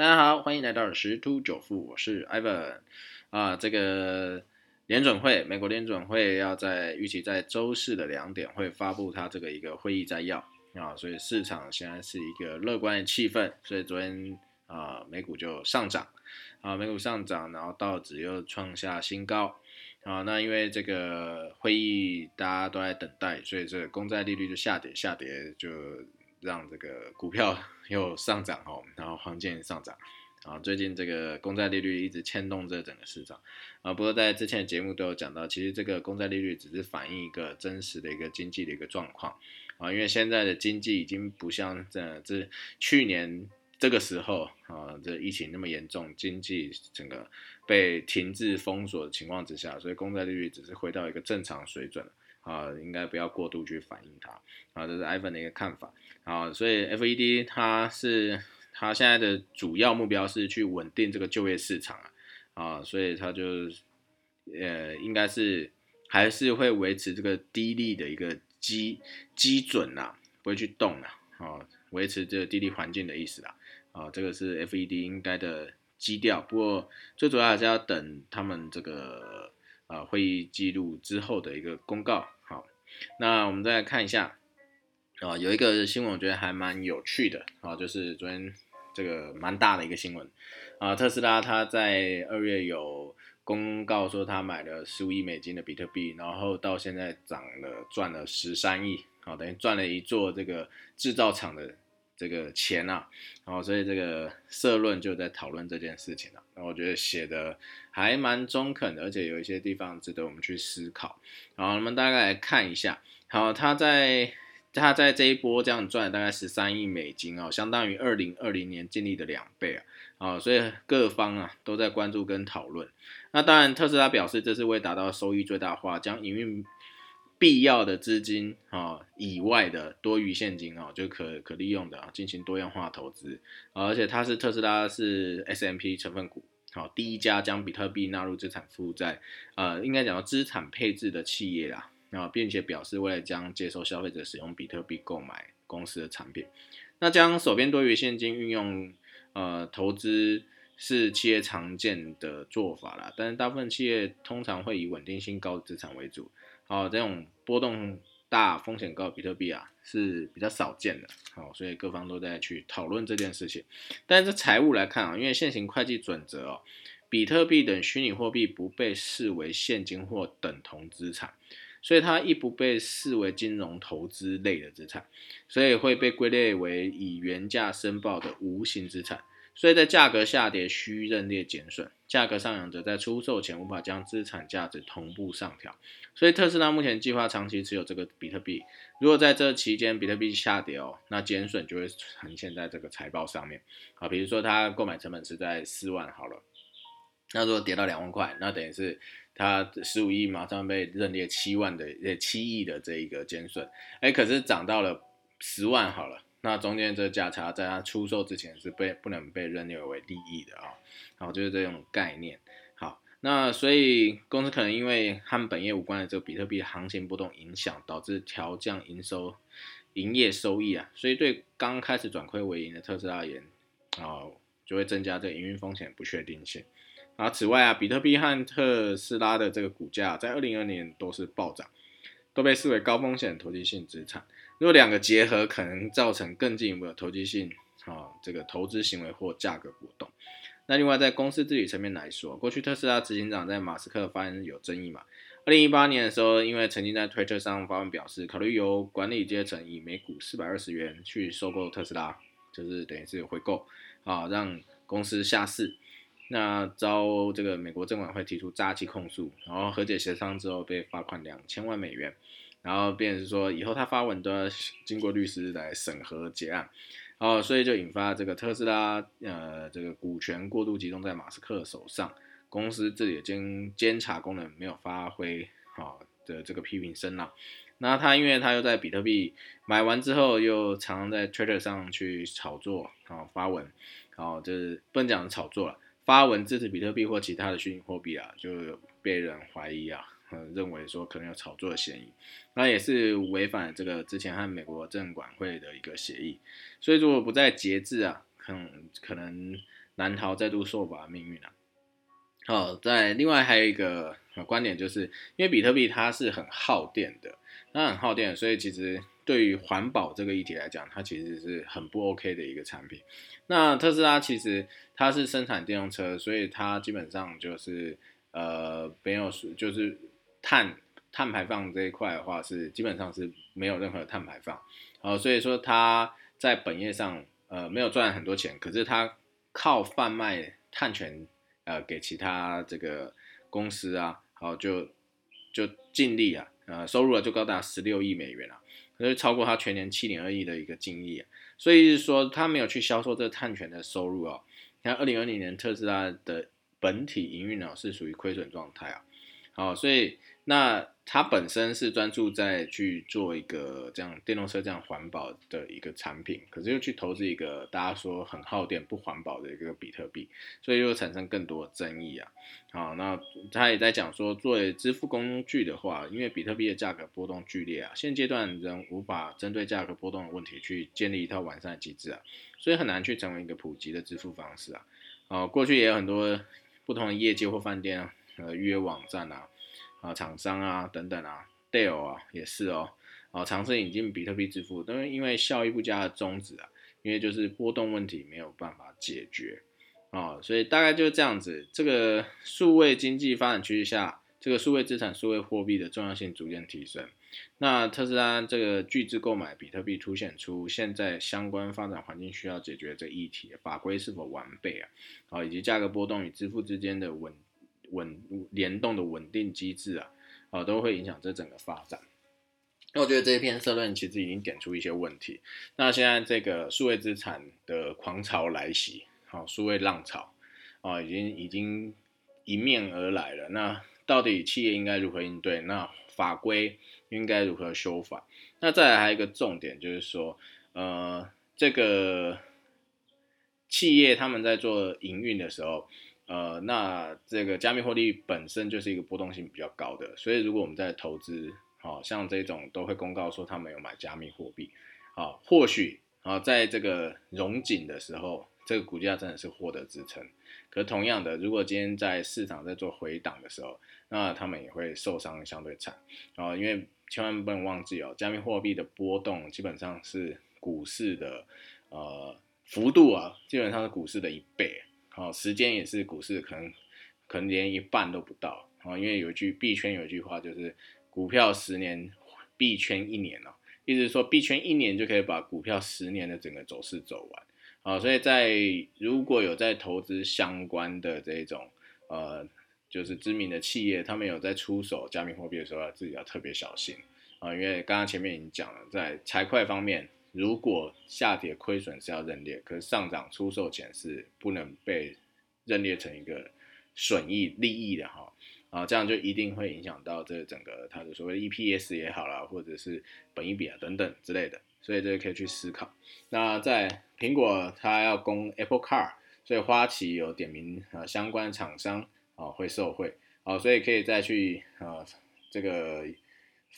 大家好，欢迎来到十突九富，我是 Ivan 啊。这个联准会，美国联准会要在预期在周四的两点会发布它这个一个会议摘要啊，所以市场现在是一个乐观的气氛，所以昨天啊美股就上涨啊，美股上涨，然后道指又创下新高啊。那因为这个会议大家都在等待，所以这个公债利率就下跌，下跌就。让这个股票 又上涨哦，然后黄金也上涨啊。最近这个公债利率一直牵动这整个市场啊。不过在之前的节目都有讲到，其实这个公债利率只是反映一个真实的一个经济的一个状况啊。因为现在的经济已经不像这这去年这个时候啊，这疫情那么严重，经济整个被停滞封锁的情况之下，所以公债利率只是回到一个正常水准。啊，应该不要过度去反映它啊，这是 iPhone 的一个看法啊，所以 FED 它是它现在的主要目标是去稳定这个就业市场啊，啊，所以它就呃应该是还是会维持这个低利的一个基基准呐，不会去动了啊，维持这个低利环境的意思啦啊，这个是 FED 应该的基调，不过最主要还是要等他们这个。啊，会议记录之后的一个公告。好，那我们再来看一下啊，有一个新闻我觉得还蛮有趣的啊，就是昨天这个蛮大的一个新闻啊，特斯拉它在二月有公告说他买了十五亿美金的比特币，然后到现在涨了赚了十三亿，好，等于赚了一座这个制造厂的。这个钱啊，然后所以这个社论就在讨论这件事情了。那我觉得写的还蛮中肯的，而且有一些地方值得我们去思考。好，我们大概来看一下。好，他在他在这一波这样赚了大概十三亿美金哦，相当于二零二零年净利的两倍啊。啊，所以各方啊都在关注跟讨论。那当然，特斯拉表示这是为达到收益最大化，将营运。必要的资金啊以外的多余现金啊就可可利用的啊进行多样化投资，而且它是特斯拉是 S M P 成分股好第一家将比特币纳入资产负债呃应该讲到资产配置的企业啦啊并且表示未来将接受消费者使用比特币购买公司的产品，那将手边多余现金运用呃投资是企业常见的做法啦，但是大部分企业通常会以稳定性高的资产为主。哦，这种波动大、风险高比特币啊是比较少见的，好，所以各方都在去讨论这件事情。但是财务来看啊，因为现行会计准则哦，比特币等虚拟货币不被视为现金或等同资产，所以它亦不被视为金融投资类的资产，所以会被归类为以原价申报的无形资产。所以在价格下跌需认列减损，价格上扬者在出售前无法将资产价值同步上调。所以特斯拉目前计划长期持有这个比特币。如果在这期间比特币下跌哦，那减损就会呈现在这个财报上面啊。比如说它购买成本是在四万好了，那如果跌到两万块，那等于是它十五亿马上被认列七万的呃七亿的这一个减损。哎，可是涨到了十万好了。那中间这个价差，在它出售之前是被不能被认定为利益的啊，好，就是这种概念。好，那所以公司可能因为和本业无关的这个比特币行情波动影响，导致调降营收、营业收益啊，所以对刚开始转亏为盈的特斯拉而言，啊，就会增加这营运风险不确定性。啊，此外啊，比特币和特斯拉的这个股价在二零二年都是暴涨，都被视为高风险投机性资产。如果两个结合，可能造成更进一步的投机性啊，这个投资行为或价格波动。那另外，在公司治理层面来说，过去特斯拉执行长在马斯克发言有争议嘛？二零一八年的时候，因为曾经在推特上发文表示，考虑由管理阶层以每股四百二十元去收购特斯拉，就是等于是回购啊，让公司下市。那遭这个美国证管会提出诈欺控诉，然后和解协商之后被罚款两千万美元。然后便是说，以后他发文都要经过律师来审核结案，哦，所以就引发这个特斯拉呃这个股权过度集中在马斯克手上，公司自己的监监察功能没有发挥好的这个批评声浪。那他因为他又在比特币买完之后，又常常在 Twitter 上去炒作啊发文，哦，就是不能讲炒作了，发文支持比特币或其他的虚拟货币啊，就被人怀疑啊。认为说可能有炒作的嫌疑，那也是违反这个之前和美国证管会的一个协议，所以如果不再节制啊，很可能难逃再度受罚的命运啊。哦，在另外还有一个观点，就是因为比特币它是很耗电的，它很耗电，所以其实对于环保这个议题来讲，它其实是很不 OK 的一个产品。那特斯拉其实它是生产电动车，所以它基本上就是呃没有就是碳碳排放这一块的话是基本上是没有任何碳排放。哦，所以说它在本业上呃没有赚很多钱，可是它靠贩卖碳权。呃，给其他这个公司啊，好就就净利啊，呃，收入啊就高达十六亿美元啊，所以超过他全年七点二亿的一个净利啊，所以是说他没有去销售这个碳权的收入啊。像二零二零年特斯拉的本体营运呢是属于亏损状态啊，好，所以那。它本身是专注在去做一个这样电动车这样环保的一个产品，可是又去投资一个大家说很耗电不环保的一个比特币，所以又产生更多的争议啊。好，那他也在讲说，作为支付工具的话，因为比特币的价格波动剧烈啊，现阶段仍无法针对价格波动的问题去建立一套完善的机制啊，所以很难去成为一个普及的支付方式啊。哦，过去也有很多不同的业界或饭店啊，呃，预约网站啊。啊，厂商啊，等等啊，Dell 啊，也是哦，啊，尝试引进比特币支付，都是因为效益不佳的宗旨啊，因为就是波动问题没有办法解决啊，所以大概就是这样子。这个数位经济发展趋势下，这个数位资产、数位货币的重要性逐渐提升。那特斯拉这个巨资购买比特币，凸显出现在相关发展环境需要解决这议题，法规是否完备啊？啊，以及价格波动与支付之间的稳。稳联动的稳定机制啊，啊，都会影响这整个发展。那我觉得这一篇社论其实已经点出一些问题。那现在这个数位资产的狂潮来袭，好，数位浪潮啊，已经已经迎面而来了。那到底企业应该如何应对？那法规应该如何修法？那再来还有一个重点就是说，呃，这个企业他们在做营运的时候。呃，那这个加密货币本身就是一个波动性比较高的，所以如果我们在投资，好像这种都会公告说他们有买加密货币，好，或许啊，在这个融景的时候，这个股价真的是获得支撑。可同样的，如果今天在市场在做回档的时候，那他们也会受伤相对惨啊，因为千万不能忘记哦，加密货币的波动基本上是股市的呃幅度啊，基本上是股市的一倍。哦，时间也是股市可能可能连一半都不到啊，因为有一句币圈有一句话就是股票十年，币圈一年哦，意思说币圈一年就可以把股票十年的整个走势走完啊，所以在如果有在投资相关的这种呃，就是知名的企业，他们有在出手加密货币的时候，自己要特别小心啊，因为刚刚前面已经讲了，在财会方面。如果下跌亏损是要认列，可是上涨出售前是不能被认列成一个损益利益的哈啊，这样就一定会影响到这整个它的所谓 EPS 也好啦，或者是本益比啊等等之类的，所以这个可以去思考。那在苹果它要攻 Apple Car，所以花旗有点名啊相关厂商啊会受贿啊，所以可以再去啊这个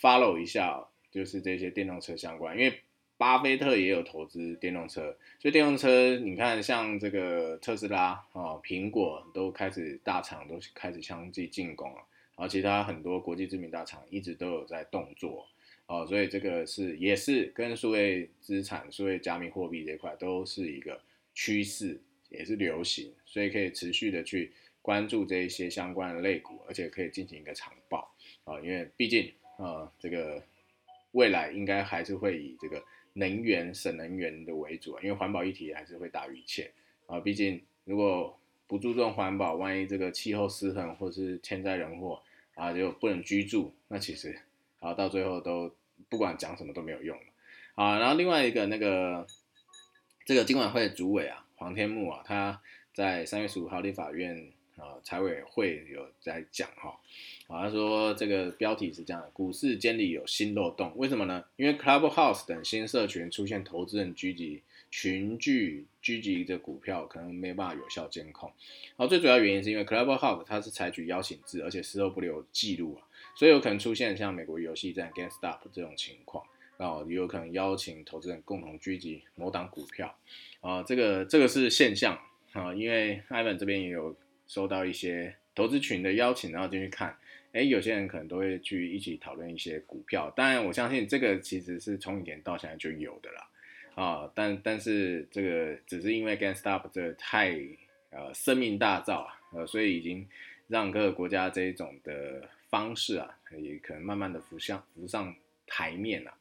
follow 一下，就是这些电动车相关，因为。巴菲特也有投资电动车，所以电动车你看，像这个特斯拉啊、苹果都开始大厂都开始相继进攻了，然后其他很多国际知名大厂一直都有在动作哦，所以这个是也是跟数位资产、数位加密货币这块都是一个趋势，也是流行，所以可以持续的去关注这一些相关的类股，而且可以进行一个长报啊，因为毕竟啊，这个未来应该还是会以这个。能源省能源的为主啊，因为环保议题还是会大于一切啊。毕竟如果不注重环保，万一这个气候失衡或是天灾人祸啊，就不能居住，那其实啊到最后都不管讲什么都没有用了啊。然后另外一个那个这个金管会的主委啊，黄天木啊，他在三月十五号立法院。啊，财委会有在讲哈，啊，他说这个标题是这样的：股市监理有新漏洞，为什么呢？因为 Clubhouse 等新社群出现投资人聚集、群聚聚集的股票，可能没办法有效监控。好，最主要原因是因为 Clubhouse 它是采取邀请制，而且事后不留记录啊，所以有可能出现像美国游戏站 GameStop 这种情况。啊，也有可能邀请投资人共同聚集某档股票啊，这个这个是现象啊，因为艾文这边也有收到一些投资群的邀请，然后进去看，哎，有些人可能都会去一起讨论一些股票，当然我相信这个其实是从以前到现在就有的啦。啊，但但是这个只是因为 GameStop 这太呃生命大造啊，呃，所以已经让各个国家这一种的方式啊，也可能慢慢的浮上浮上台面了。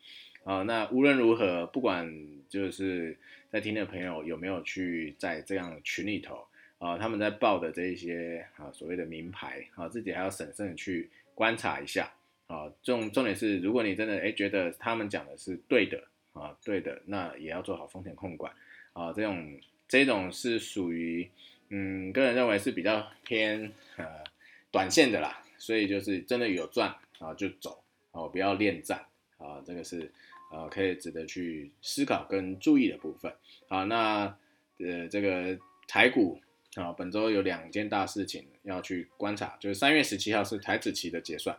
啊，那无论如何，不管就是在听的朋友有没有去在这样群里头啊，他们在报的这一些啊所谓的名牌啊，自己还要审慎去观察一下啊。重重点是，如果你真的哎觉得他们讲的是对的。啊，对的，那也要做好风险控管啊。这种这种是属于，嗯，个人认为是比较偏呃短线的啦，所以就是真的有赚啊就走哦，不要恋战啊。这个是呃可以值得去思考跟注意的部分。好，那呃这个台股啊，本周有两件大事情要去观察，就是三月十七号是台子期的结算，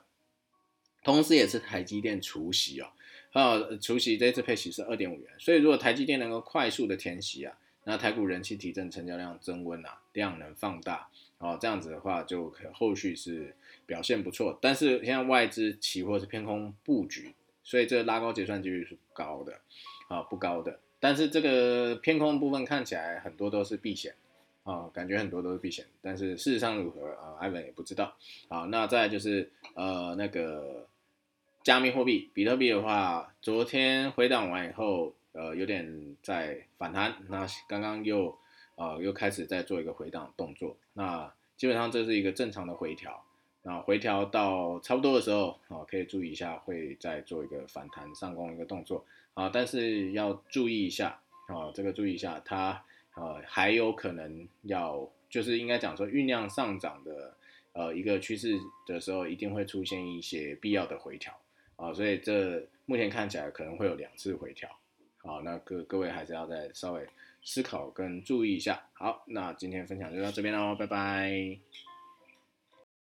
同时也是台积电除息哦。啊，除息这次配息是二点五元，所以如果台积电能够快速的填息啊，那台股人气提振，成交量增温啊，量能放大，哦，这样子的话就可后续是表现不错。但是现在外资期货是偏空布局，所以这拉高结算几率是高的，啊，不高的。但是这个偏空部分看起来很多都是避险，啊，感觉很多都是避险，但是事实上如何啊，艾文也不知道。好，那再就是呃那个。加密货币，比特币的话，昨天回档完以后，呃，有点在反弹，那刚刚又，呃，又开始在做一个回档动作，那基本上这是一个正常的回调，那回调到差不多的时候，啊，可以注意一下，会再做一个反弹上攻一个动作，啊，但是要注意一下，啊，这个注意一下，它，呃，还有可能要，就是应该讲说酝酿上涨的，呃，一个趋势的时候，一定会出现一些必要的回调。啊，所以这目前看起来可能会有两次回调，好，那各各位还是要再稍微思考跟注意一下。好，那今天分享就到这边喽，拜拜。